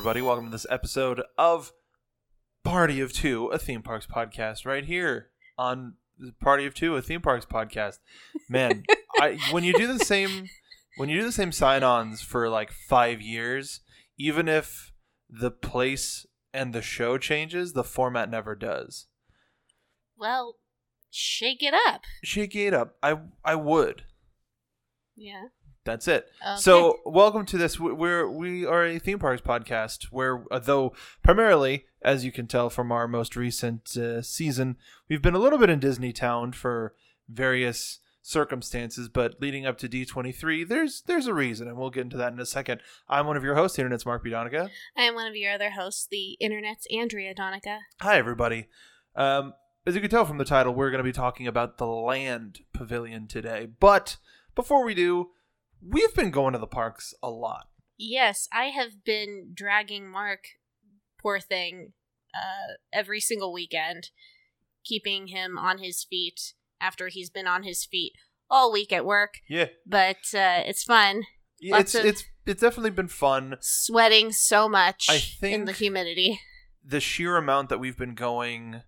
everybody. Welcome to this episode of Party of Two, a theme parks podcast, right here on Party of Two, a theme parks podcast. Man, I when you do the same when you do the same sign-ons for like five years, even if the place and the show changes, the format never does. Well, shake it up. Shake it up. I I would. Yeah. That's it. Okay. So, welcome to this. We- We're we are a theme parks podcast where, uh, though primarily, as you can tell from our most recent uh, season, we've been a little bit in Disney Town for various circumstances. But leading up to D twenty three, there's there's a reason, and we'll get into that in a second. I'm one of your hosts, the internet's Mark B. Donica. I am one of your other hosts, the internet's Andrea Donica. Hi, everybody. Um, as you can tell from the title, we're going to be talking about the Land Pavilion today. But before we do, we've been going to the parks a lot. Yes, I have been dragging Mark, poor thing, uh, every single weekend, keeping him on his feet after he's been on his feet all week at work. Yeah. But uh, it's fun. Yeah, it's it's it's definitely been fun. Sweating so much I in the humidity. The sheer amount that we've been going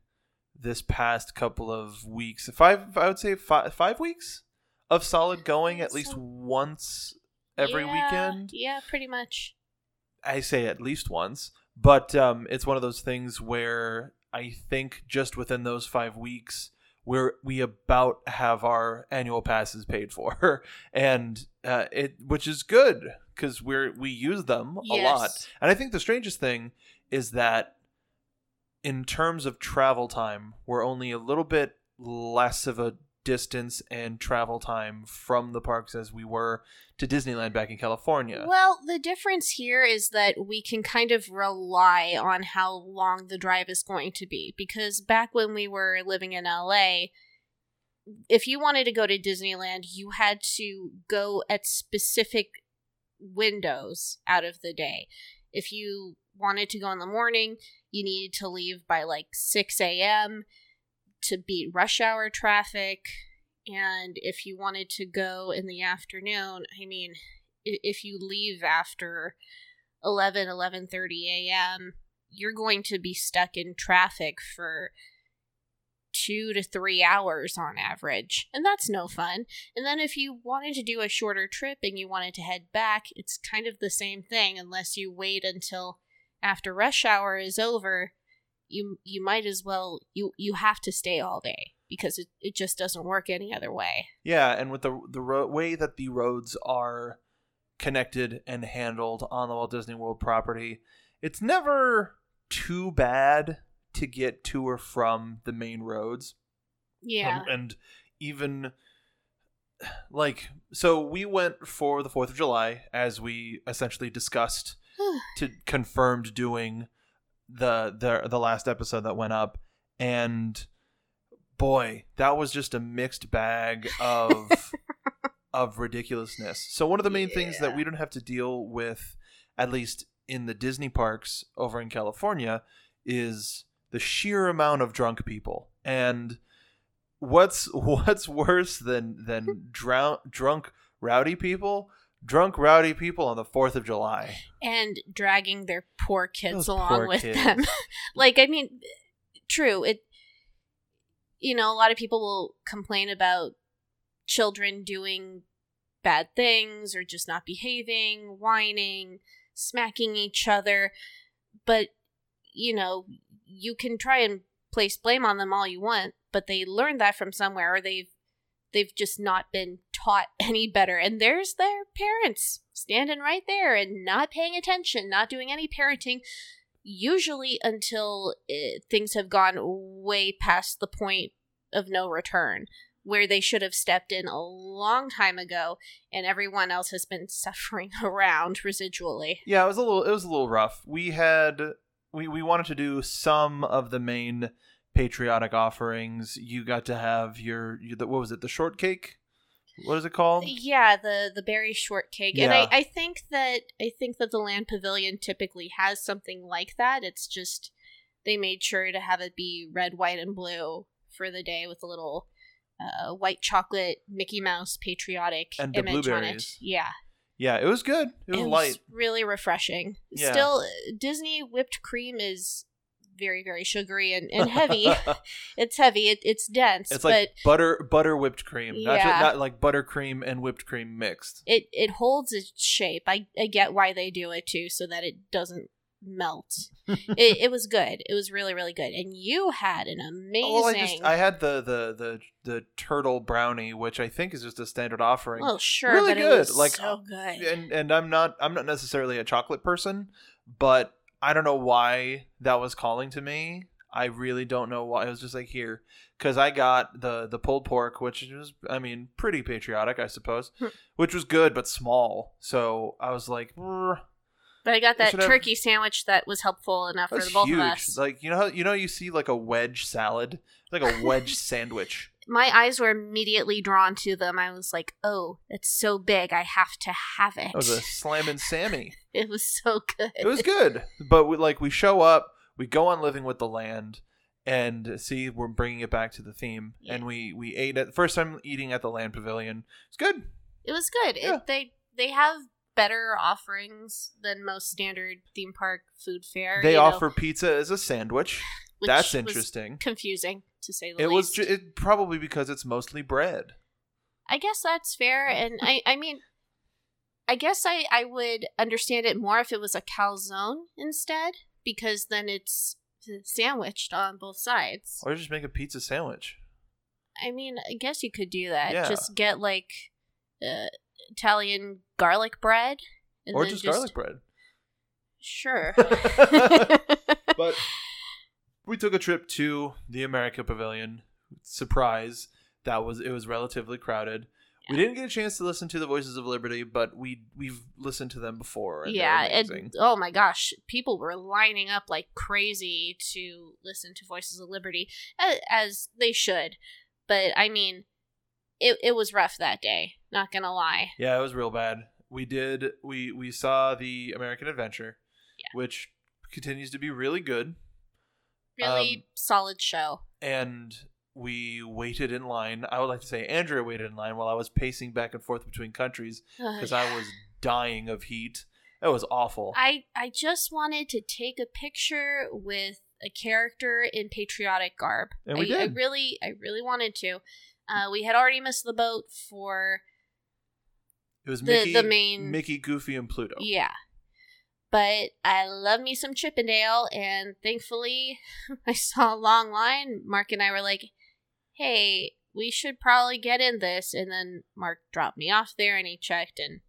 this past couple of weeks, five I would say five five weeks of solid going at least So- once every Yeah, weekend. Yeah, pretty much. I say at least once, but um, it's one of those things where I think just within those five weeks, we're we about have our annual passes paid for, and uh, it which is good because we're we use them a lot. And I think the strangest thing is that in terms of travel time, we're only a little bit less of a distance and travel time from the parks as we were to Disneyland back in California. Well, the difference here is that we can kind of rely on how long the drive is going to be. Because back when we were living in LA, if you wanted to go to Disneyland, you had to go at specific windows out of the day. If you wanted to go in the morning, you needed to leave by like 6 a.m. to beat rush hour traffic. And if you wanted to go in the afternoon, I mean, if you leave after 11 11:30 a.m. you're going to be stuck in traffic for 2 to 3 hours on average and that's no fun and then if you wanted to do a shorter trip and you wanted to head back it's kind of the same thing unless you wait until after rush hour is over you you might as well you you have to stay all day because it, it just doesn't work any other way Yeah, and with the the ro- way that the roads are connected and handled on the Walt Disney World property, it's never too bad to get to or from the main roads. yeah Um, and even like so we went for the 4th of July as we essentially discussed to confirmed doing the the the last episode that went up. And boy that was just a mixed bag of of ridiculousness. So one of the main things that we don't have to deal with at least in the disney parks over in california is the sheer amount of drunk people. And what's what's worse than than drown, drunk rowdy people drunk rowdy people on the 4th of july and dragging their poor kids Those along poor with kids. them. like, I mean, true. It, you know, a lot of people will complain about children doing bad things or just not behaving, whining, smacking each other, but you know, you can try and place blame on them all you want, but they learned that from somewhere or they've they've just not been taught any better. And there's their parents standing right there and not paying attention, not doing any parenting, usually until uh things have gone way past the point of no return, where they should have stepped in a long time ago, and everyone else has been suffering around residually. Yeah, it was a little it was a little rough. We had we we wanted to do some of the main patriotic offerings. You got to have your, your the, what was it? The shortcake? What is it called? Yeah, the the berry shortcake, and I I think that I think that the land pavilion typically has something like that. It's just they made sure to have it be red, white, and blue for the day with a little uh, white chocolate Mickey Mouse patriotic And image on it. Yeah, Yeah, it was good. It was light. really refreshing. Yeah. Still, Disney whipped cream is very, very sugary and, and heavy. it's heavy. It, it's dense, it's but like butter butter whipped cream, not ju- Yeah. not like buttercream and whipped cream mixed. it it holds its shape. I I get why they do it too, so that it doesn't melt. it, it was good. It was really really good. And you had an amazing. Well, I just I had the the the the turtle brownie, which I think is just a standard offering. well, sure, really good. Like, so good. and and I'm not I'm not necessarily a chocolate person, but I don't know why that was calling to me. I really don't know why. It was just like here because I got the the pulled pork, which was I mean pretty patriotic, I suppose, Hmm. which was good but small. So I was like, "Brr, But I got I that have- turkey sandwich that was helpful enough for the both huge. of us. Like you know how you know you see like a wedge salad, like a wedge sandwich. My eyes were immediately drawn to them. I was like, "Oh, it's so big. I have to have it." It was a slammin' Sammy. it was so good. it was good but we, like we show up we go on living with the land and see we're bringing it back to the theme Yeah. and we we ate at first time eating at the land pavilion it's good It was good. Yeah. It, they they have better offerings than most standard theme park food fare. they you know, offer pizza as a sandwich which that's interesting confusing to say the it was ju- it probably because it's mostly bread I guess that's fair, and I I mean, I guess I I would understand it more if it was a calzone instead, because then it's sandwiched on both sides. or just make a pizza sandwich I mean, I guess you could do that. Yeah. Just get like uh, Italian garlic bread, and or then just garlic bread Sure. but we took a trip to the America Pavilion. Surprise! That was it was relatively crowded. We didn't get a chance to listen to the Voices of Liberty, but we we've listened to them before. And yeah, and oh my gosh, people were lining up like crazy to listen to Voices of Liberty, as, as they should. But I mean, it it was rough that day. Not gonna lie. yeah, it was real bad. We did we we saw the American Adventure, Yeah. which continues to be really good, Really Um, solid show. and we waited in line. I would like to say Andrea waited in line while I was pacing back and forth between countries because I was dying of heat. It was awful. I I just wanted to take a picture with a character in patriotic garb. And we I, I really I really wanted to. Uh, we had already missed the boat for It was the- Mickey, the main- Mickey, Goofy, and Pluto. Yeah. But I love me some Chippendale, and thankfully I saw a long line. Mark and I were like, hey, we should probably get in this. And then Mark dropped me off there and he checked, and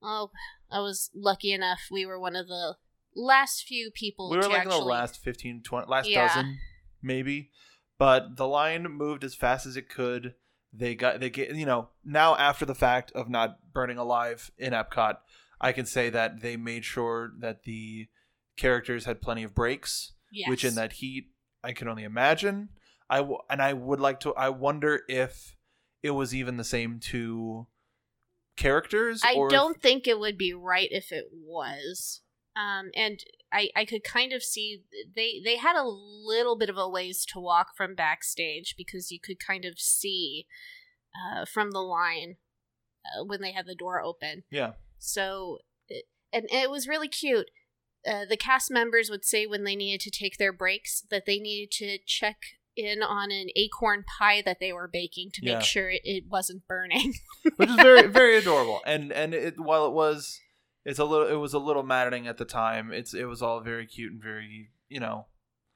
oh, I was lucky enough. We were one of the last few people we were to like actually. the last 15, 20, last Yeah. dozen, maybe. But the line moved as fast as it could. They got they get you know now after the fact of not burning alive in Epcot, I can say that they made sure that the characters had plenty of breaks. Yes. which in that heat I can only imagine. I w- and I would like to. I wonder if it was even the same two characters. I don't think it would be right if it was. Um, and I, I could kind of see they they had a little bit of a ways to walk from backstage because you could kind of see uh, from the line uh, when they had the door open. Yeah, So, it, and it was really cute. Uh, the cast members would say when they needed to take their breaks that they needed to check in on an acorn pie that they were baking to Yeah. make sure it, it wasn't burning. which is very very adorable. And and it while it was it's a little it was a little maddening at the time. It's it was all very cute and very you know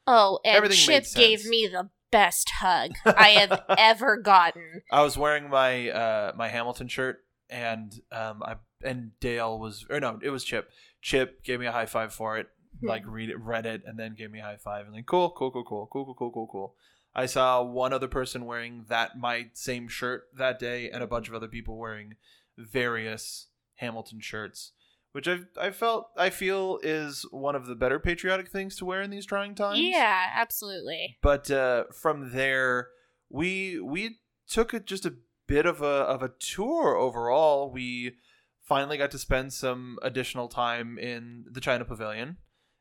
Oh, and Chip gave me the best hug I have ever gotten. I was wearing my uh my Hamilton shirt and um I and Dale was or no it was Chip. Chip gave me a high five for it. Like read it, read it, and then gave me a high five and like cool, cool, cool, cool, cool, cool, cool, cool, cool. I saw one other person wearing that my same shirt that day, and a bunch of other people wearing various Hamilton shirts, which I I felt I feel is one of the better patriotic things to wear in these trying times. Yeah, absolutely. But uh, from there, we we took it just a bit of a of a tour overall. We finally got to spend some additional time in the China Pavilion,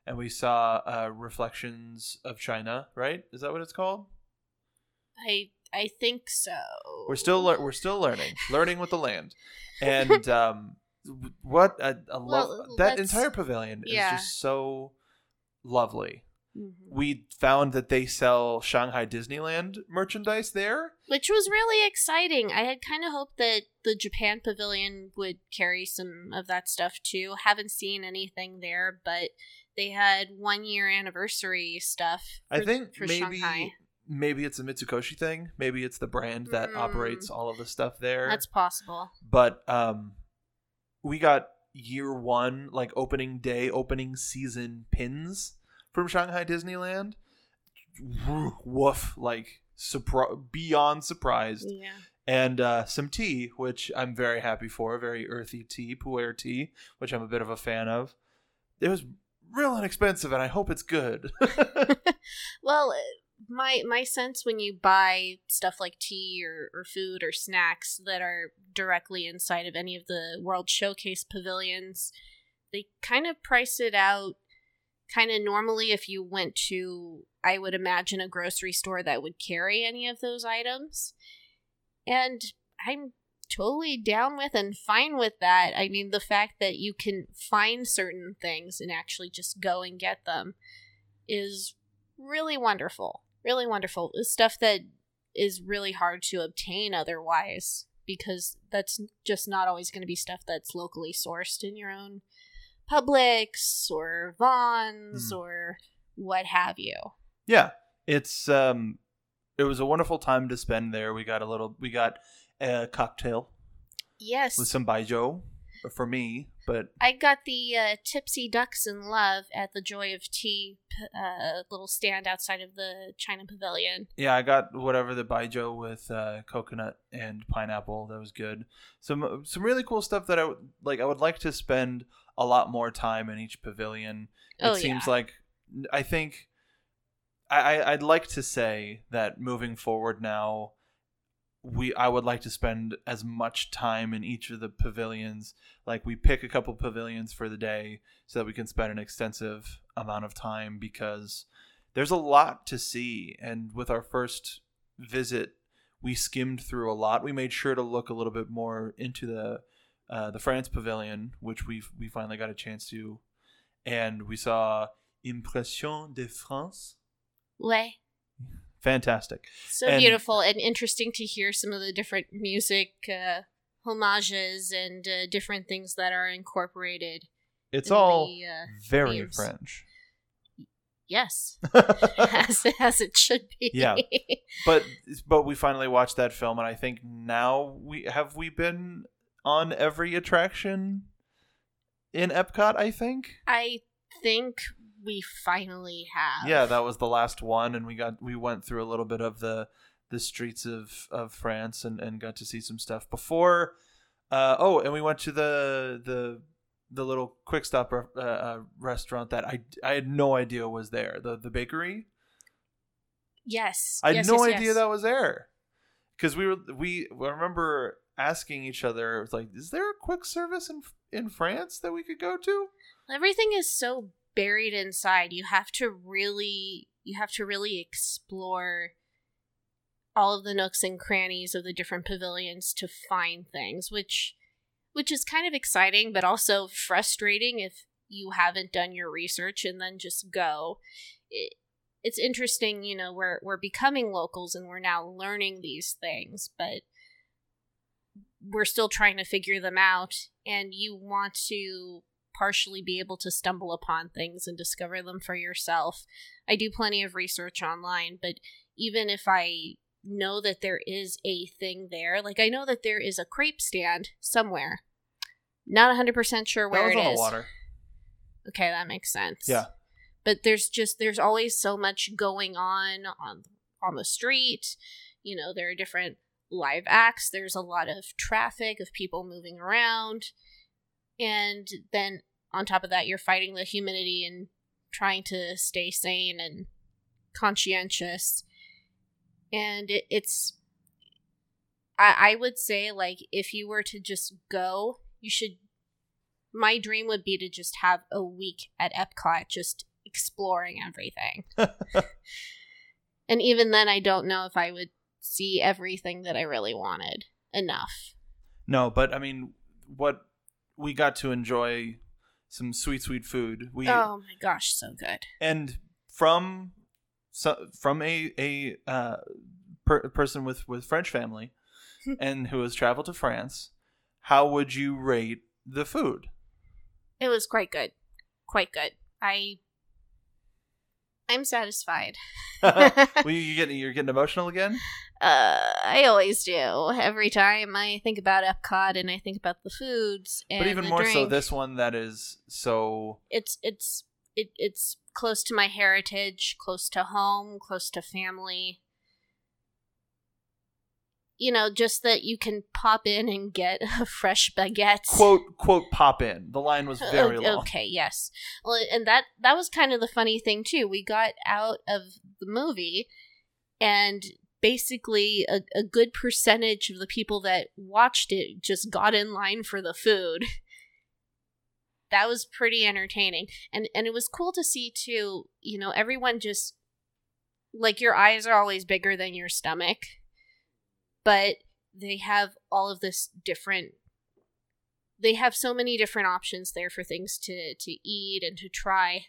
and we saw uh, reflections of China. Right? Is that what it's called? I I think so. We're still lear- we're still learning, learning with the land, and um, what I, I love Well, that entire pavilion yeah. is just so lovely. Mhm. We found that they sell Shanghai Disneyland merchandise there. Which was really exciting. I had kind of hoped that the Japan Pavilion would carry some of that stuff too. Haven't seen anything there, but they had one year anniversary stuff. I think for maybe Shanghai. maybe it's a Mitsukoshi thing. Maybe it's the brand that Mm. operates all of the stuff there. That's possible. but um we got year one like opening day opening season pins from shanghai disneyland? Woof like surpri- beyond surprised. Yeah. and uh some tea which i'm very happy for very earthy tea puer tea which i'm a bit of a fan of. It was real inexpensive and i hope it's good. Well, my my sense when you buy stuff like tea or, or food or snacks that are directly inside of any of the World Showcase pavilions, they kind of price it out kind of normally if you went to I would imagine a grocery store that would carry any of those items. And I'm totally down with and fine with that. I mean the fact that you can find certain things and actually just go and get them is really wonderful. Really wonderful. It's stuff that is really hard to obtain otherwise because that's just not always going to be stuff that's locally sourced in your own Publix or Vons Hmm. or what have you. yeah it's um it was a wonderful time to spend there we got a little we got a cocktail Yes. with some baijiu for me, but I got the uh, Tipsy Ducks in Love at the Joy of Tea uh, little stand outside of the China Pavilion. yeah, I got whatever the baijiu with uh, coconut and pineapple. That was good. Some some really cool stuff that I would like. I would like to spend a lot more time in each pavilion. It Oh, seems yeah. like I think I, I I'd like to say that moving forward now. We I would like to spend as much time in each of the pavilions. Like we pick a couple pavilions for the day so that we can spend an extensive amount of time because there's a lot to see and with our first visit we skimmed through a lot we made sure to look a little bit more into the uh, the france pavilion which we we finally got a chance to and we saw impression de france Way. fantastic So And- beautiful and interesting to hear some of the different music uh, homages and uh, different things that are incorporated. it's in all the, uh, very themes. french yes, as, as it should be. Yeah. but but we finally watched that film and i think now we have we been on every attraction in epcot i think I think we finally have. yeah that was the last one and we got we went through a little bit of the the streets of of france and and got to see some stuff before uh oh and we went to the the the little quick stop uh, uh, restaurant that i i had no idea was there the the bakery Yes. i had yes, no yes, idea yes. that was there because we were we I remember asking each other like is there a quick service in in france that we could go to Everything is so buried inside. You have to really you have to really explore all of the nooks and crannies of the different pavilions to find things, which which is kind of exciting but also frustrating if you haven't done your research and then just go. It, it's interesting, you know, we're we're becoming locals and we're now learning these things, but we're still trying to figure them out and you want to partially be able to stumble upon things and discover them for yourself. I do plenty of research online, but even if I know that there is a thing there, like I know that there is a crepe stand somewhere. Not 100% sure where it is. water Okay, that makes sense. yeah But there's just there's always so much going on on on the street. You know, there are different live acts, there's a lot of traffic of people moving around. And then on top of that, you're fighting the humidity and trying to stay sane and conscientious. And it, it's I, I would say like if you were to just go, you should my dream would be to just have a week at Epcot just exploring everything. and even then I don't know if I would see everything that I really wanted enough. No, but I mean, what we got to enjoy some sweet, sweet food. We oh my gosh, so good. and from so, from a a uh, per, person with with French family and who has traveled to France, how would you rate the food? It was quite good. Quite good. I I'm satisfied. well, you, getting you're getting emotional again? Uh, I always do. Every time I think about Epcot and I think about the foods and But even more so this one that is so it's it's it, it's close to my heritage, close to home, close to family. You know, just that you can pop in and get a fresh baguette. quote quote pop in. The line was very long. Okay, yes. Well, and that that was kind of the funny thing too. We got out of the movie, and basically a, a good percentage of the people that watched it just got in line for the food. That was pretty entertaining, and and it was cool to see too. You know, everyone just like your eyes are always bigger than your stomach, but they have all of this different they have so many different options there for things to to eat and to try.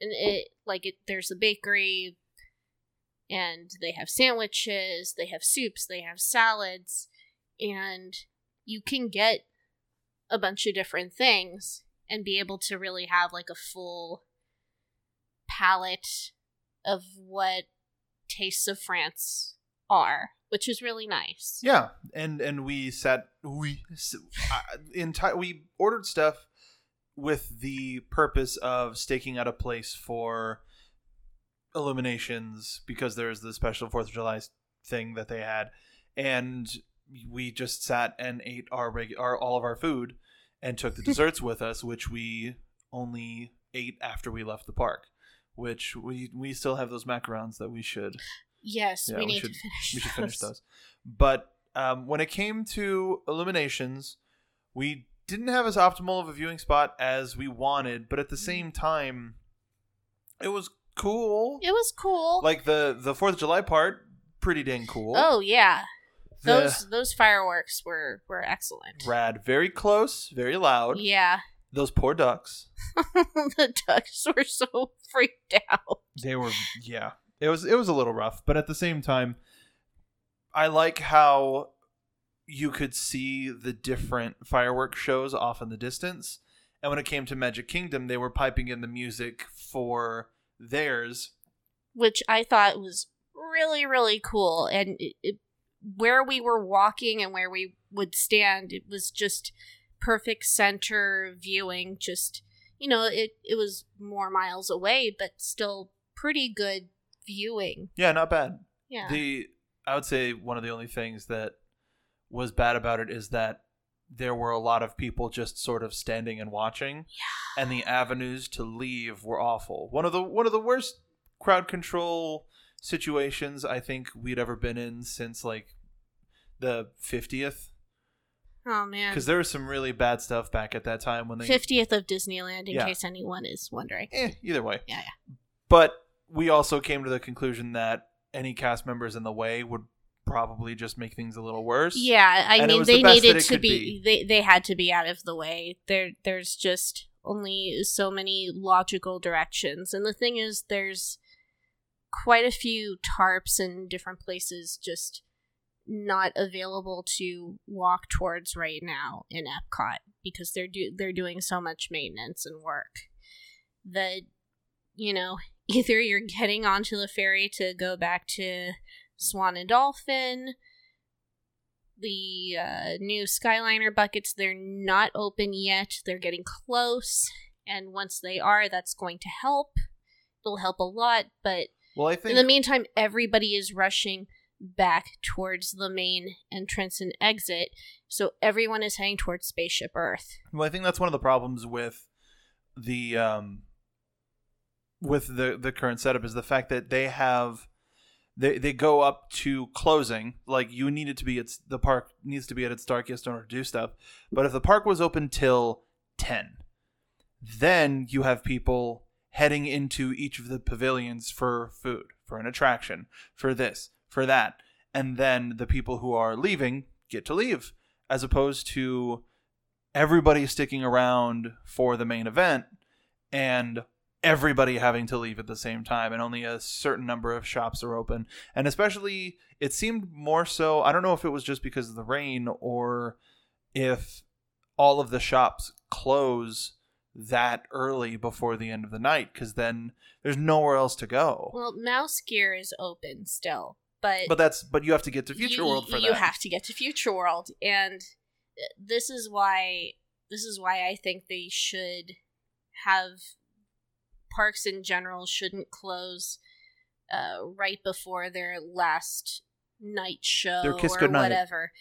And it like it there's a bakery and they have sandwiches they have soups they have salads and you can get a bunch of different things and be able to really have like a full palette of what tastes of France are which is really nice Yeah, and and we sat we uh, enti- we ordered stuff with the purpose of staking out a place for illuminations because there's the special Fourth of July thing that they had, and we just sat and ate our regu- our all of our food and took the desserts with us, which we only ate after we left the park. Which we we still have those macarons that we should yes Yeah, we we need should- to finish we should finish those. those. But um, when it came to illuminations, we didn't have as optimal of a viewing spot as we wanted, but at the same time, it was cool. It was cool. Like the the Fourth of July part, pretty dang cool. oh yeah, The- those those fireworks were were excellent. rad, very close, very loud. Yeah, Those poor ducks. the ducks were so freaked out. They were yeah. It was it was a little rough, but at the same time I like how you could see the different fireworks shows off in the distance. And when it came to Magic Kingdom, they were piping in the music for theirs. which I thought was really really cool. And it, it, where we were walking and where we would stand, it was just perfect center viewing. Just you know, it it was more miles away, but still pretty good viewing. Yeah, not bad. Yeah, The I would say one of the only things that was bad about it is that there were a lot of people just sort of standing and watching and the avenues to leave were awful. One of the one of the worst crowd control situations I think we'd ever been in since like the 50th oh man, because there was some really bad stuff back at that time when they fiftieth of Disneyland. In Yeah. case anyone is wondering. eh, either way. Yeah, yeah. But we also came to the conclusion that any cast members in the way would probably just make things a little worse. Yeah, I And mean was the they needed to could be, they they had to be out of the way. There there's just only so many logical directions. And the thing is there's quite a few tarps in different places just not available to walk towards right now in Epcot because they're do they're doing so much maintenance and work that you know either you're getting onto the ferry to go back to Swan and Dolphin the uh, new Skyliner buckets, they're not open yet. They're getting close. And once they are, that's going to help. It'll help a lot. But Well, I in the meantime, everybody is rushing back towards the main entrance and exit. So everyone is heading towards Spaceship Earth. Well, I think that's one of the problems with the um, with the the current setup is the fact that they have they they go up to closing like you need it to be its the park needs to be at its darkest in order to do stuff. But if the park was open till ten, then you have people heading into each of the pavilions for food, for an attraction, for this, for that, and then the people who are leaving get to leave, as opposed to everybody sticking around for the main event and everybody having to leave at the same time and only a certain number of shops are open. And especially it seemed more so i don't know if it was just because of the rain or if all of the shops close that early before the end of the night because then there's nowhere else to go. Well, Mouse Gear is open still, but but that's but you have to get to future you, world for you that. have to get to Future World, and uh, this is why this is why I think they should have parks in general shouldn't close uh, right before their last night show Their kiss or goodnight. whatever.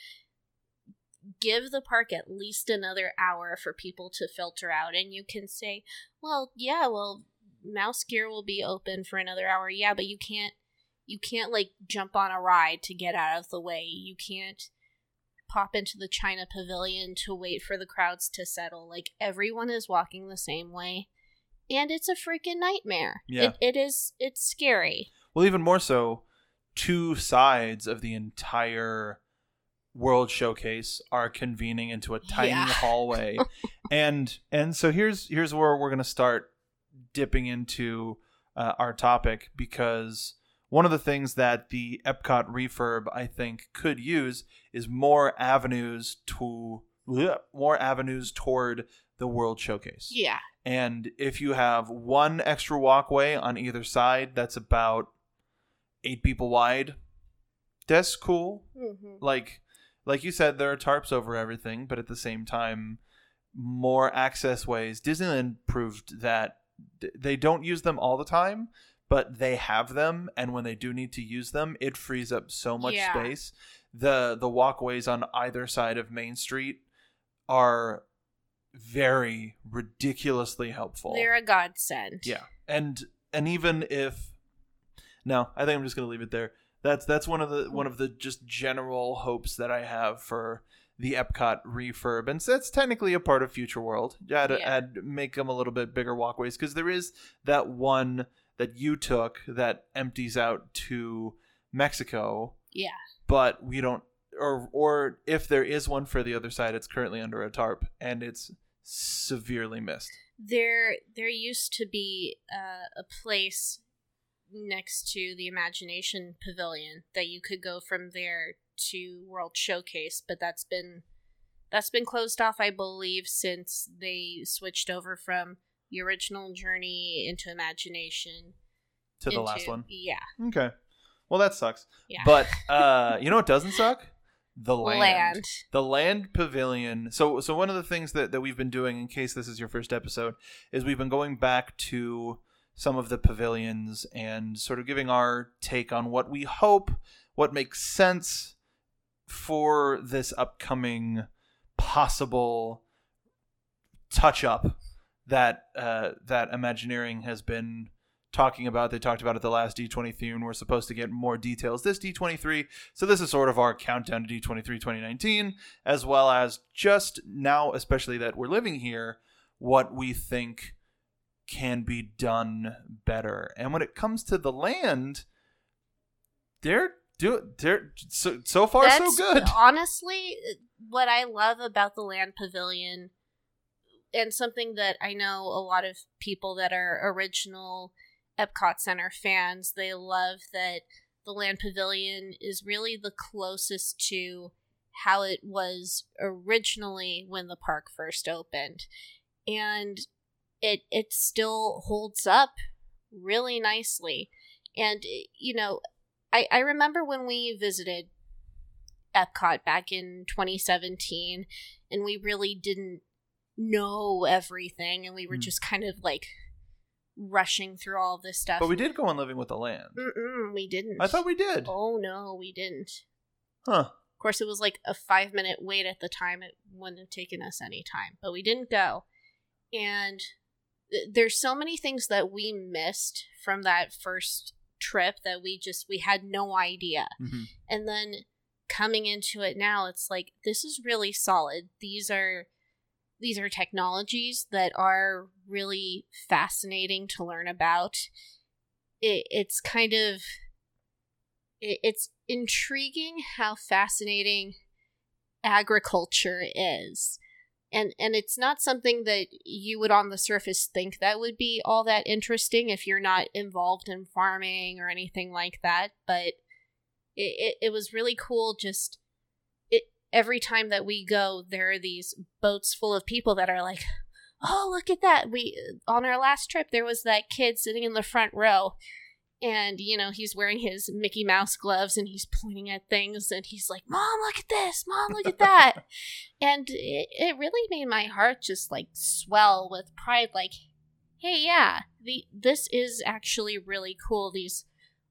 Give the park at least another hour for people to filter out, and you can say, "Well, yeah, well, Mouse Gear will be open for another hour." Yeah, but you can't you can't like jump on a ride to get out of the way. You can't pop into the China Pavilion to wait for the crowds to settle. Like everyone is walking the same way. And it's a freaking nightmare. Yeah. It, it is it's scary. Well, even more so, two sides of the entire World Showcase are convening into a tiny Yeah. hallway, and and so here's here's where we're gonna start dipping into uh, our topic because one of the things that the Epcot refurb I think could use is more avenues to more avenues toward the World Showcase. Yeah. And if you have one extra walkway on either side, that's about eight people wide. That's cool. Mm-hmm. Like, like you said, there are tarps over everything, but at the same time, more access ways. Disneyland proved that they don't use them all the time, but they have them, and when they do need to use them, it frees up so much Yeah. space. the The walkways on either side of Main Street are very ridiculously helpful. They're a godsend. Yeah, and and even if no, I think I'm just gonna leave it there. That's that's one of the one of the just general hopes that I have for the Epcot refurb, and so that's technically a part of Future World. Add, Yeah. add make them a little bit bigger walkways because there is that one that you took that empties out to Mexico. Yeah. but we don't. Or, or if there is one for the other side, it's currently under a tarp and it's severely missed. There there used to be uh, a place next to the Imagination Pavilion that you could go from there to World Showcase, but that's been that's been closed off, I believe, since they switched over from the original Journey into Imagination To the into- last one. Yeah, Okay. Well, that sucks. yeah. But uh, you know what doesn't suck? The land. Land. The land pavilion. So so one of the things that, that we've been doing in case this is your first episode is we've been going back to some of the pavilions and sort of giving our take on what we hope, what makes sense for this upcoming possible touch up that uh, that Imagineering has been talking about. They talked about at the last D23, and we're supposed to get more details this D23. So this is sort of our countdown to D23 2019, as well as just now, especially that we're living here, what we think can be done better. And when it comes to the land, they're do they're so so far so good. Honestly, what I love about the Land Pavilion, and something that I know a lot of people that are original Epcot Center fans, they love that the Land Pavilion is really the closest to how it was originally when the park first opened. And it it still holds up really nicely. And you know, I, I remember when we visited Epcot back in 2017 and we really didn't know everything and we were Hmm. just kind of like rushing through all this stuff. But we did go on living with the land. Mm-mm, we didn't. I thought we did. Oh no, we didn't. Huh. Of course, it was like a five minute wait at the time. It wouldn't have taken us any time, but we didn't go. And th- there's so many things that we missed from that first trip that we just we had no idea. Mhm. And then coming into it now, it's like this is really solid. These are these are technologies that are really fascinating to learn about. It, it's kind of it, it's intriguing how fascinating agriculture is and and it's not something that you would on the surface think that would be all that interesting if you're not involved in farming or anything like that but it, it, it was really cool just every time that we go there are these boats full of people that are like oh look at that. We on our last trip there was that kid sitting in the front row and you know he's wearing his mickey mouse gloves and he's pointing at things and he's like mom look at this! Mom look at that! And it, it really made my heart just like swell with pride like hey yeah the this is actually really cool these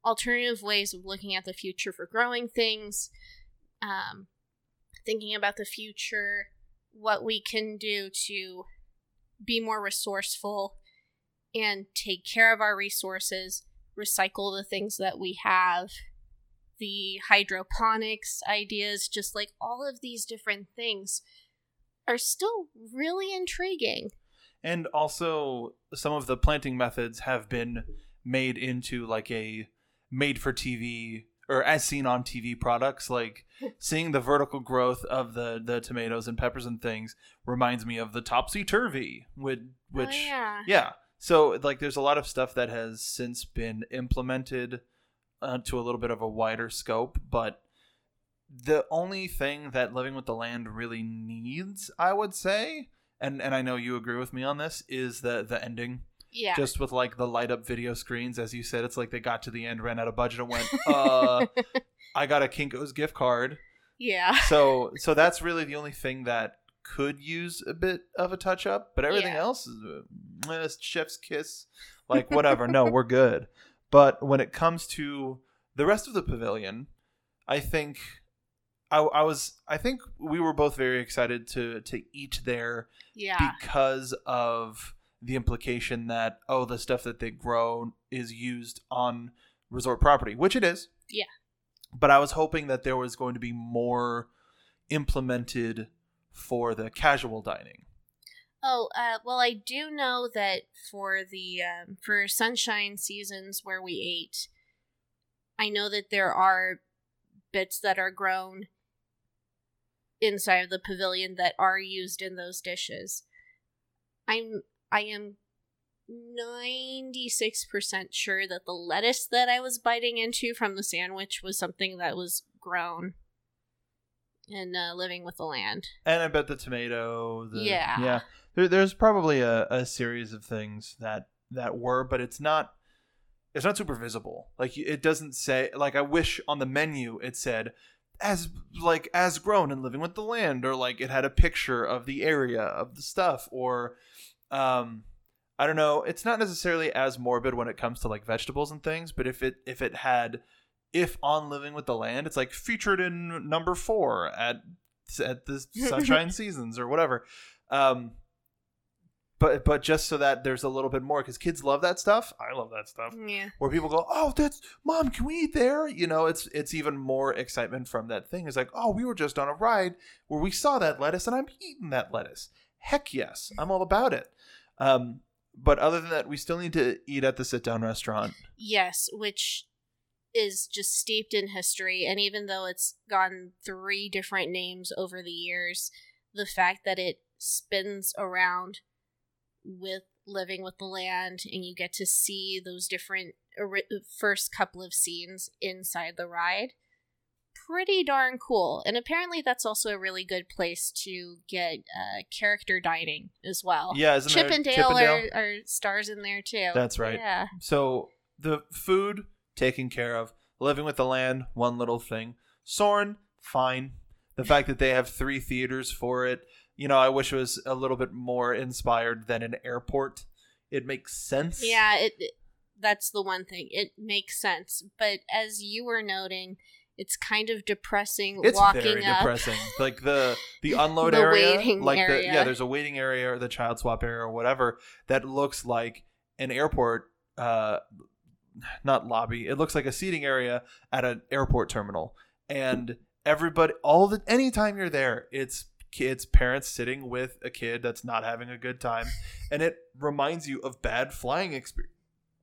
alternative ways of looking at the future for growing things. Um, thinking about the future what we can do to be more resourceful and take care of our resources recycle the things that we have the hydroponics ideas just like all of these different things are still really intriguing. And also some of the planting methods have been made into like a made for TV or as seen on TV products. Like seeing the vertical growth of the the tomatoes and peppers and things reminds me of the topsy turvy, which, which oh, yeah. yeah. So like, there's a lot of stuff that has since been implemented uh, to a little bit of a wider scope, but the only thing that living with the land really needs, I would say, and and I know you agree with me on this, is the the ending yeah. just with like the light up video screens as you said it's like they got to the end ran out of budget and went uh i got a kinko's gift card. Yeah. So so that's really the only thing that could use a bit of a touch up but everything Yeah. else is uh, chef's kiss like whatever. No we're good. But when it comes to the rest of the pavilion i think I, I was i think we were both very excited to to eat there yeah. because of the implication that oh the stuff that they grow is used on resort property which it is Yeah. but i was hoping that there was going to be more implemented for the casual dining Oh, uh, well, I do know that for the um, for sunshine seasons where we ate, I know that there are bits that are grown inside of the pavilion that are used in those dishes. I'm I am ninety six percent sure that the lettuce that I was biting into from the sandwich was something that was grown in uh, living with the land. and i bet the tomato the, Yeah. yeah there, there's probably a, a series of things that that were but it's not it's not super visible like it doesn't say like i wish on the menu it said as like as grown and living with the land or like it had a picture of the area of the stuff or um i don't know it's not necessarily as morbid when it comes to like vegetables and things but if it if it had if on living with the land it's like featured in number four at at the sunshine seasons or whatever um but but just so that there's a little bit more because kids love that stuff i love that stuff Yeah. where people go, "Oh, that's mom, can we eat there?" You know, it's it's even more excitement from that thing. It's like, "Oh, we were just on a ride where we saw that lettuce, and I'm eating that lettuce." Heck yes, I'm all about it. Um, but other than that, we still need to eat at the sit down restaurant. Yes, which is just steeped in history. And even though it's gone three different names over the years, the fact that it spins around with living with the land and you get to see those different first couple of scenes inside the ride pretty darn cool and apparently that's also a really good place to get uh, character dining as well Yeah, isn't chip there and dale, Are, are stars in there too That's right. yeah So the food taken care of, living with the land, one little thing. Soarin', fine. The fact that they have three theaters for it, you know, I wish it was a little bit more inspired than an airport. It makes sense. Yeah, it, it- that's the one thing. It makes sense, but as you were noting, it's kind of depressing It's walking very up. depressing. like the the unload The area, waiting like the yeah, there's a waiting area or the child swap area or whatever that looks like an airport uh not lobby. It looks like a seating area at an airport terminal. And everybody all the anytime you're there, it's kids parents sitting with a kid that's not having a good time and it reminds you of bad flying experience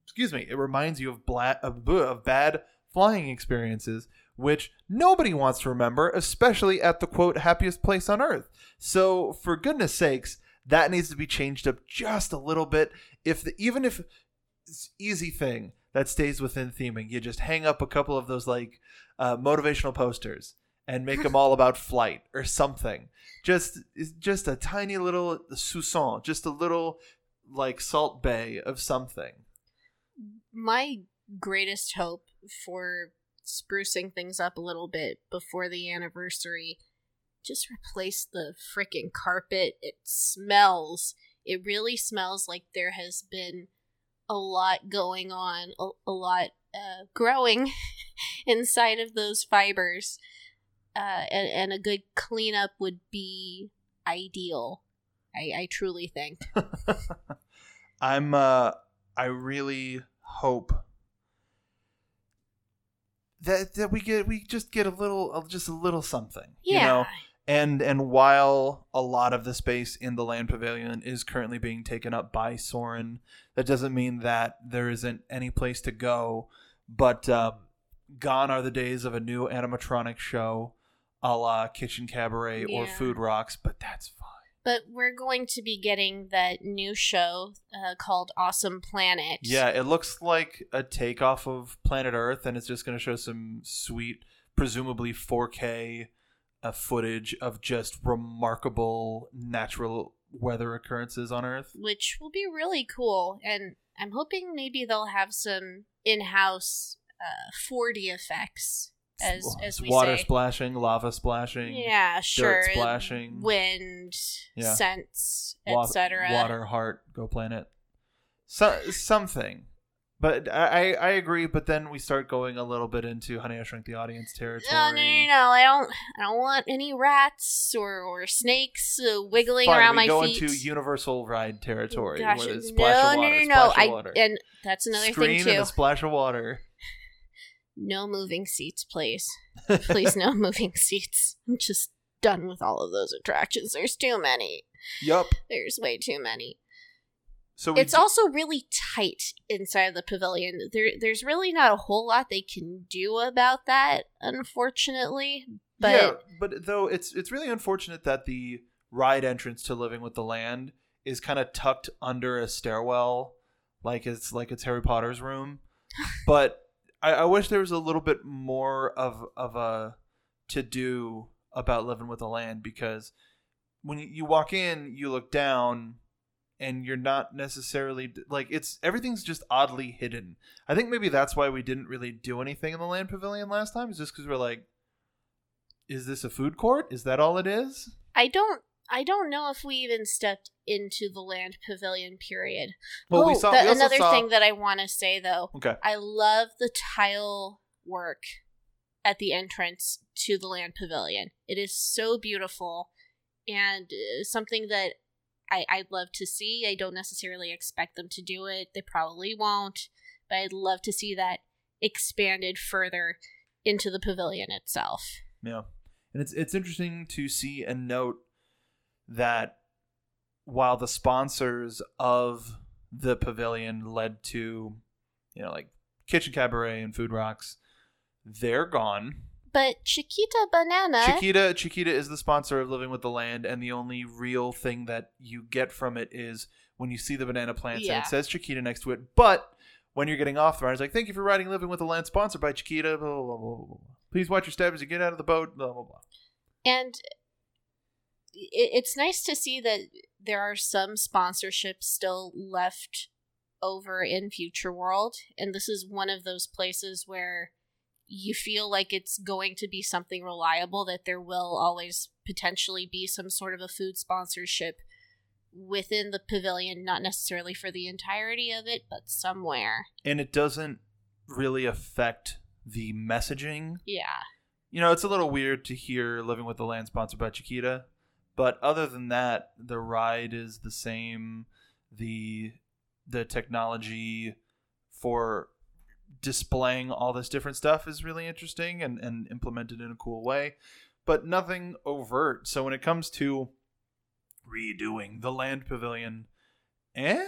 excuse me it reminds you of, bla- of, of bad flying experiences which nobody wants to remember, especially at the quote happiest place on earth. So, for goodness sakes, that needs to be changed up just a little bit. If the, even if it's easy thing that stays within theming, you just hang up a couple of those like uh, motivational posters and make them all about flight or something. Just just a tiny little soupçon, just a little like Salt Bae of something. My greatest hope for sprucing things up a little bit before the anniversary just replace the freaking carpet. It smells. It really smells like there has been a lot going on, a, a lot uh, growing inside of those fibers. Uh, and, and a good cleanup would be ideal. I, I truly think. I'm uh I really hope that that we get we just get a little just a little something. Yeah. You know? And and while a lot of the space in the land pavilion is currently being taken up by Soarin' that doesn't mean that there isn't any place to go. But um, gone are the days of a new animatronic show, a la Kitchen Cabaret or Food Rocks. But that's. But we're going to be getting that new show uh, called Awesome Planet. Yeah, it looks like a takeoff of Planet Earth, and it's just going to show some sweet, presumably 4K uh, footage of just remarkable natural weather occurrences on Earth. which will be really cool. And I'm hoping maybe they'll have some in-house uh, 4D effects, as as we water say. splashing, lava splashing, Yeah, sure. splashing. wind, Yeah. scents, wa- etc. water, heart, go planet, so, something. But I, I agree. But then we start going a little bit into Honey I Shrunk the Audience territory. No, no, no, no! I don't. I don't want any rats or or snakes uh, wiggling Fine, around we my go feet. into universal ride territory Gosh, where no, of no, water, no, no, splash I and that's another Screen thing too. and a splash of water. No moving seats, please. Please, no moving seats. I'm just done with all of those attractions. There's too many. Yup. There's way too many. So It's also really tight inside the pavilion. There, there's really not a whole lot they can do about that, unfortunately. But yeah, but though it's it's really unfortunate that the ride entrance to Living with the Land is kind of tucked under a stairwell, like it's like it's Harry Potter's room. but I, I wish there was a little bit more of of a to do about Living with the Land because when you, you walk in, you look down. And you're not necessarily like it's everything's just oddly hidden. I think maybe that's why we didn't really do anything in the land pavilion last time. Is just because we're like, is this a food court? Is that all it is? I don't. I don't know if we even stepped into the land pavilion. Period. Well, oh, we saw that- we another saw- thing that I want to say though. Okay. I love the tile work at the entrance to the land pavilion. It is so beautiful and uh, something that I, I'd love to see. I don't necessarily expect them to do it. They probably won't, but I'd love to see that expanded further into the pavilion itself. Yeah. And it's it's interesting to see and note that while the sponsors of the pavilion led to, you know, like Kitchen Cabaret and Food Rocks, they're gone. But Chiquita Banana, Chiquita Chiquita is the sponsor of Living with the Land, and the only real thing that you get from it is when you see the banana plants and it says Chiquita next to it. But when you're getting off the ride, it's like, thank you for riding Living with the Land, sponsored by Chiquita. Blah, blah, blah. Please watch your step as you get out of the boat. Blah blah blah. and it, it's nice to see that there are some sponsorships still left over in Future World, and this is one of those places where you feel like it's going to be something reliable. That there will always potentially be some sort of a food sponsorship within the pavilion, not necessarily for the entirety of it, but somewhere. And it doesn't really affect the messaging. Yeah. You know, it's a little weird to hear Living with the Land sponsored by Chiquita, but other than that, the ride is the same. The the technology for displaying all this different stuff is really interesting and, and implemented in a cool way, but nothing overt. So when it comes to redoing the land pavilion, eh?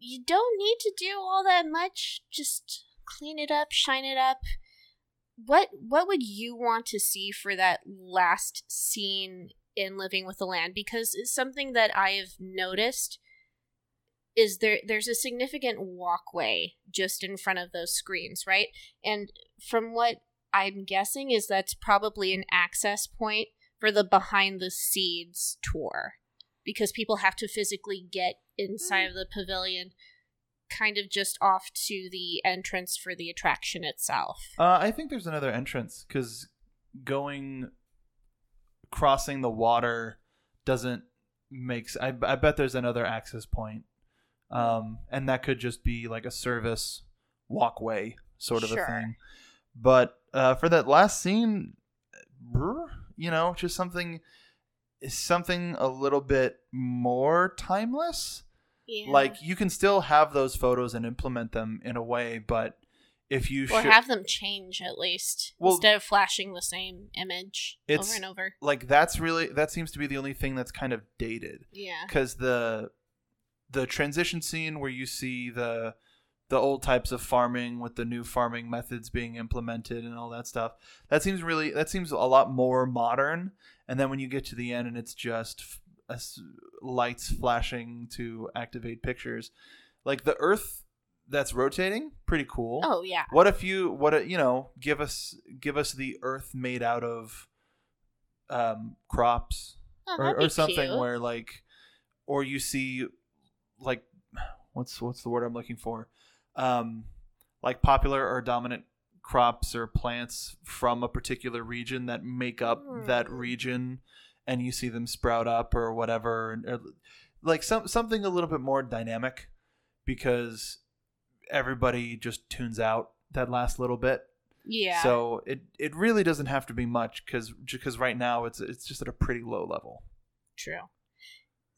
you don't need to do all that much. Just clean it up, shine it up. what what would you want to see for that last scene in Living with the Land? Because it's something that I've noticed is there there's a significant walkway just in front of those screens, right? And from what I'm guessing is that's probably an access point for the behind the seeds tour because people have to physically get inside mm. of the pavilion kind of just off to the entrance for the attraction itself. Uh, I think there's another entrance because going crossing the water doesn't makes I, I bet there's another access point um, and that could just be like a service walkway sort of sure. a thing but uh, for that last scene you know just something something a little bit more timeless yeah. Like you can still have those photos and implement them in a way, but if you or have them change at least well, instead of flashing the same image over and over. Like that's really that seems to be the only thing that's kind of dated. Yeah. Because the the transition scene where you see the the old types of farming with the new farming methods being implemented and all that stuff that seems really that seems a lot more modern and then when you get to the end and it's just lights flashing to activate pictures. Like the Earth that's rotating, pretty cool. Oh yeah. What if you what you know give us give us the Earth made out of um, crops oh, or, or something cute. where like or you see like what's what's the word I'm looking for um, like popular or dominant crops or plants from a particular region that make up mm. that hmm. region and you see them sprout up or whatever, or, like some something a little bit more dynamic, because everybody just tunes out that last little bit. Yeah. So it it really doesn't have to be much because because right now it's it's just at a pretty low level. True.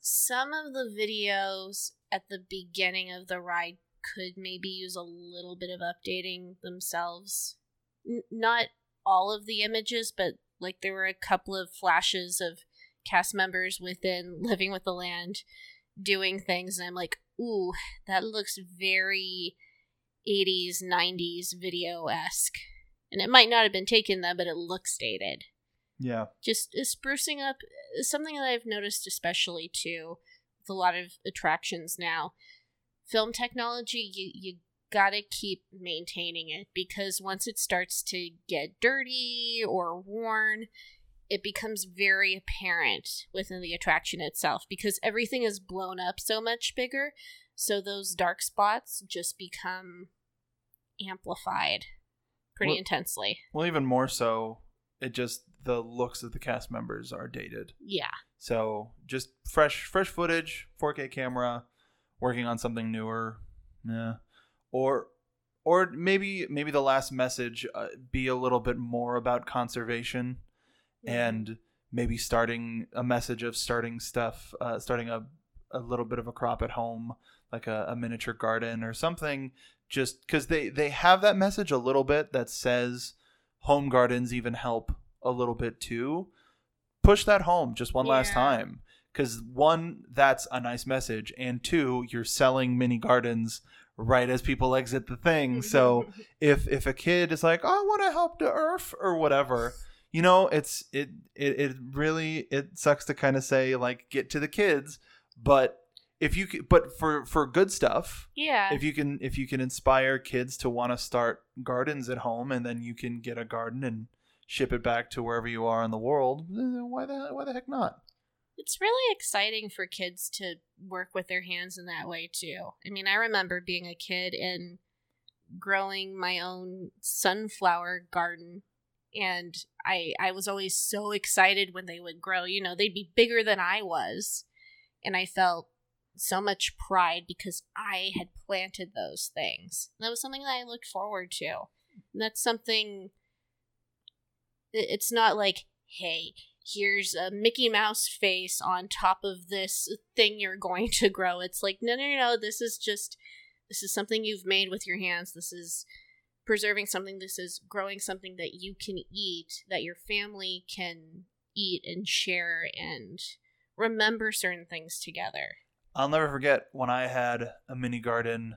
Some of the videos at the beginning of the ride could maybe use a little bit of updating themselves. N- not all of the images, but like there were a couple of flashes of cast members within Living with the Land doing things, and I'm like, ooh, that looks very 80s, 90s video esque. And it might not have been taken then, but it looks dated. Yeah. Just uh, sprucing up uh, something that I've noticed, especially too, with a lot of attractions now. Film technology, you, you gotta keep maintaining it because once it starts to get dirty or worn, it becomes very apparent within the attraction itself because everything is blown up so much bigger. So those dark spots just become amplified pretty well, intensely. Well, even more so, it just the looks of the cast members are dated. Yeah. So just fresh, fresh footage, 4K camera, working on something newer. Yeah or or maybe maybe the last message uh, be a little bit more about conservation and maybe starting a message of starting stuff uh, starting a, a little bit of a crop at home like a, a miniature garden or something just because they they have that message a little bit that says home gardens even help a little bit too push that home just one yeah. last time because one that's a nice message and two you're selling mini gardens right as people exit the thing. So if if a kid is like, oh, I want to help the earth or whatever, you know, it's it it, it really it sucks to kind of say like get to the kids, but if you but for for good stuff yeah if you can if you can inspire kids to want to start gardens at home and then you can get a garden and ship it back to wherever you are in the world why the why the heck not it's really exciting for kids to work with their hands in that way too. I mean, I remember being a kid and growing my own sunflower garden and I I was always so excited when they would grow. You know, they'd be bigger than I was and I felt so much pride because I had planted those things. And that was something that I looked forward to. And that's something it's not like, hey, here's a Mickey Mouse face on top of this thing you're going to grow. It's like, no, no, no, this is just, this is something you've made with your hands. This is preserving something. This is growing something that you can eat, that your family can eat and share and remember certain things together. I'll never forget when I had a mini garden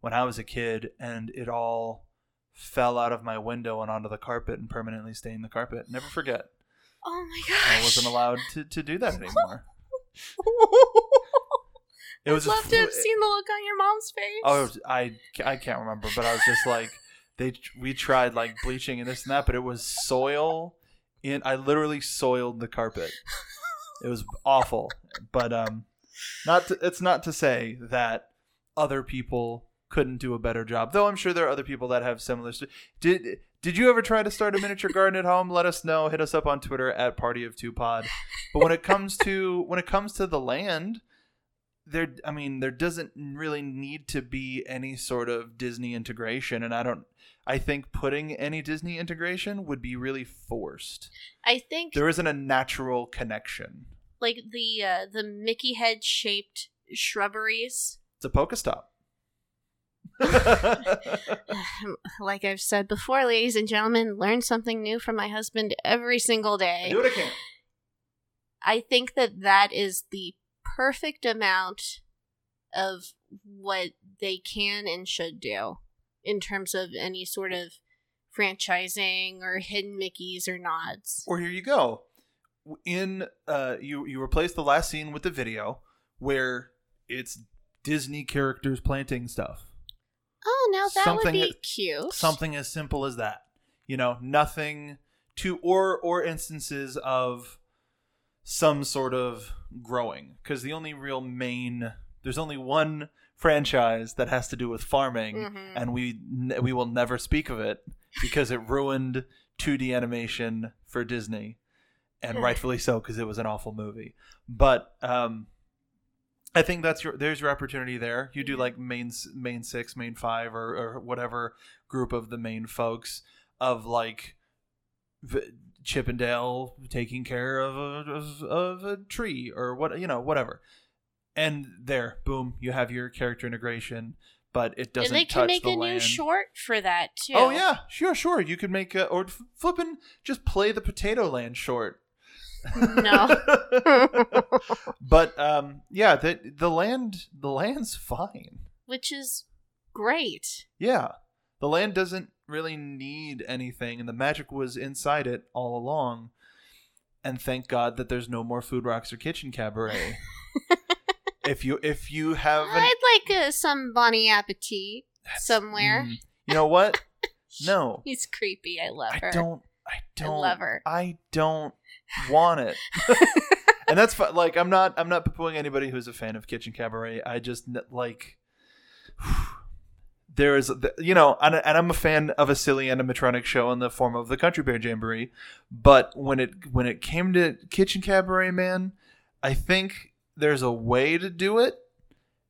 when I was a kid and it all fell out of my window and onto the carpet and permanently stained the carpet. Never forget. Oh my gosh. I wasn't allowed to, to do that anymore. It was I'd love to have seen the look on your mom's face. Oh, I I can't remember, but I was just like they we tried like bleaching and this and that, but it was soil And I literally soiled the carpet. It was awful, but um not to, it's not to say that other people couldn't do a better job. Though I'm sure there are other people that have similar st- Did did you ever try to start a miniature garden at home? Let us know. Hit us up on Twitter at Party of Two Pod. But when it comes to when it comes to the land, there i mean there doesn't really need to be any sort of disney integration and i don't i think putting any disney integration would be really forced. I think there isn't a natural connection. like the uh, the Mickey head shaped shrubberies. it's a pokestop. Like I've said before, ladies and gentlemen, learn something new from my husband every single day. do what i can I think that that is the perfect amount of what they can and should do in terms of any sort of franchising or hidden Mickeys or nods. or here you go in uh you you replace the last scene with the video where it's disney characters planting stuff Oh, now that Something- would be cute. something as simple as that you know nothing to or or instances of some sort of growing because the only real main there's only one franchise that has to do with farming Mhm. and we we will never speak of it because it ruined 2D animation for Disney and rightfully so because it was an awful movie but um I think that's your there's your opportunity there. You do like main main six, main five, or, or whatever group of the main folks of like v- Chip 'n' Dale taking care of a, of, of a tree or what you know whatever, and there, boom, you have your character integration, but it doesn't and they can make the a new short for that too. Oh yeah, sure, sure. You could make a or f- flipping just play the Potato Land short. No. but um, yeah, the the land the land's fine. Which is great. Yeah, the land doesn't really need anything, and the magic was inside it all along. And thank God that there's no more Food Rocks or Kitchen Cabaret. if you if you have an, I'd like uh, some Bonnie Appetit somewhere. Mm, you know what? No, He's creepy. I love her. I don't. I don't. love her. I don't want it. and that's fi- like I'm not. I'm not poo-pooing anybody who's a fan of Kitchen Cabaret. I just like. There is, you know, and, and I'm a fan of a silly animatronic show in the form of the Country Bear Jamboree, but when it when it came to Kitchen Cabaret, man, I think there's a way to do it,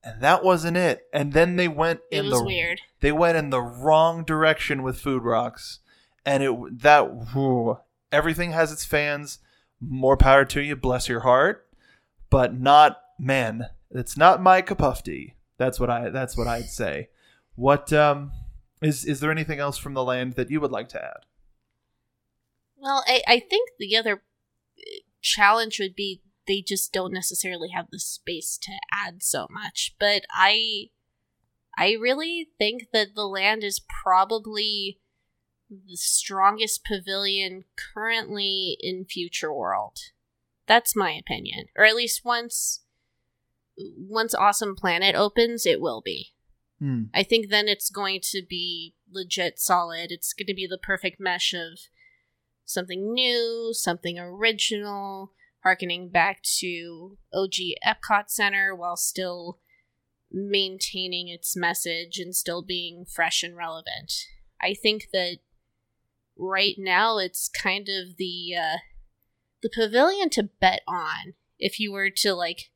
and that wasn't it. And then they went It in was the weird. they went in the wrong direction with Food Rocks, and it that whew, everything has its fans. More power to you, bless your heart, but not man. It's not my tea. That's what I. That's what I'd say. What um is is there anything else from the land that you would like to add? Well, I, I think the other uh, challenge would be they just don't necessarily have the space to add so much. But I I really think that the land is probably the strongest pavilion currently in Future World. That's my opinion. Or at least once once Awesome Planet opens, it will be. Hmm. I think then it's going to be legit solid. It's going to be the perfect mesh of something new, something original, harkening back to OG Epcot Center while still maintaining its message and still being fresh and relevant. I think that right now it's kind of the uh, the pavilion to bet on if you were to like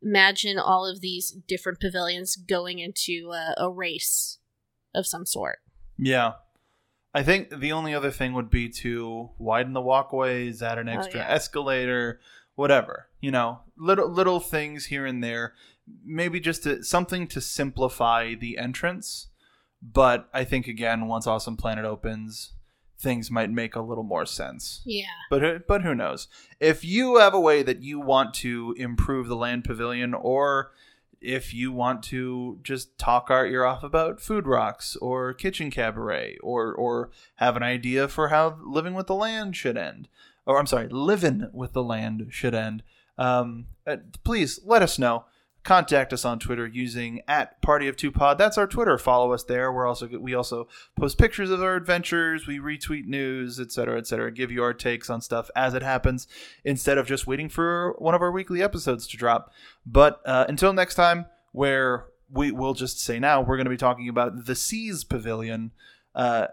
imagine all of these different pavilions going into a, a race of some sort. Yeah. I think the only other thing would be to widen the walkways, add an Oh, extra yeah. escalator, whatever. You know, little little things here and there. Maybe just to, something to simplify the entrance. But I think again, once Awesome Planet opens, things might make a little more sense. Yeah. But but who knows? If you have a way that you want to improve the land pavilion or if you want to just talk our ear off about food rocks or kitchen cabaret or or have an idea for how living with the land should end. Or i'm sorry living with the land should end. Um, uh, please let us know contact us on twitter using at party of two pod. That's our twitter. Follow us there. We're also we also post pictures of our adventures. We retweet news etc etc give you our takes on stuff as it happens instead of just waiting for one of our weekly episodes to drop. But uh, until next time where we will just say now we're going to be talking about the seas pavilion uh,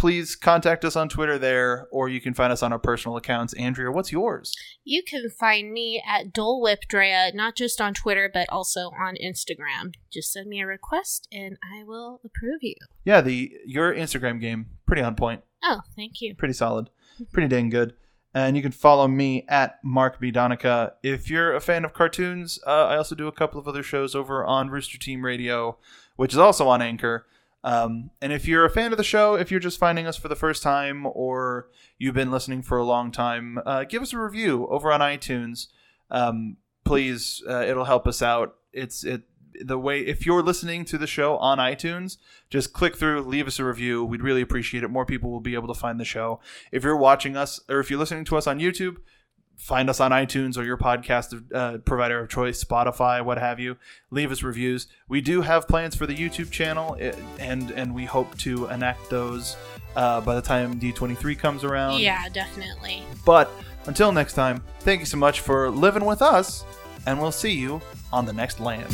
please contact us on twitter there or you can find us on our personal accounts andrea what's yours You can find me at Dole Whip Drea, not just on Twitter, but also on Instagram. Just send me a request and I will approve you. yeah the your instagram game pretty on point Oh, thank you. pretty solid, pretty dang good. And you can follow me at Mark B. Donica. If you're a fan of cartoons, uh, I also do a couple of other shows over on Rooster Team Radio, which is also on Anchor. Um, and if you're a fan of the show, if you're just finding us for the first time or you've been listening for a long time, uh, give us a review over on iTunes. Um, please, uh, it'll help us out. It's it the way if you're listening to the show on iTunes, just click through, leave us a review. We'd really appreciate it. More people will be able to find the show. If you're watching us or if you're listening to us on YouTube, find us on iTunes or your podcast uh, provider of choice, Spotify, what have you. Leave us reviews. We do have plans for the YouTube channel, and and we hope to enact those uh, by the time D23 comes around. Yeah, definitely. But until next time, thank you so much for living with us, and we'll see you on the next land.